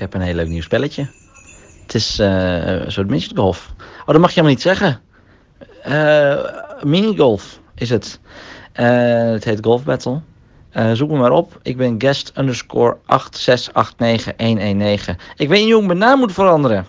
Ik heb een heel leuk nieuw spelletje. Het is uh, een soort midgetgolf. Oh, dat mag je helemaal niet zeggen. Uh, minigolf is het. Eh, het heet Golf Battle. Zoek me maar op. Ik ben guest underscore 8689119. Ik weet niet hoe ik mijn naam moet veranderen.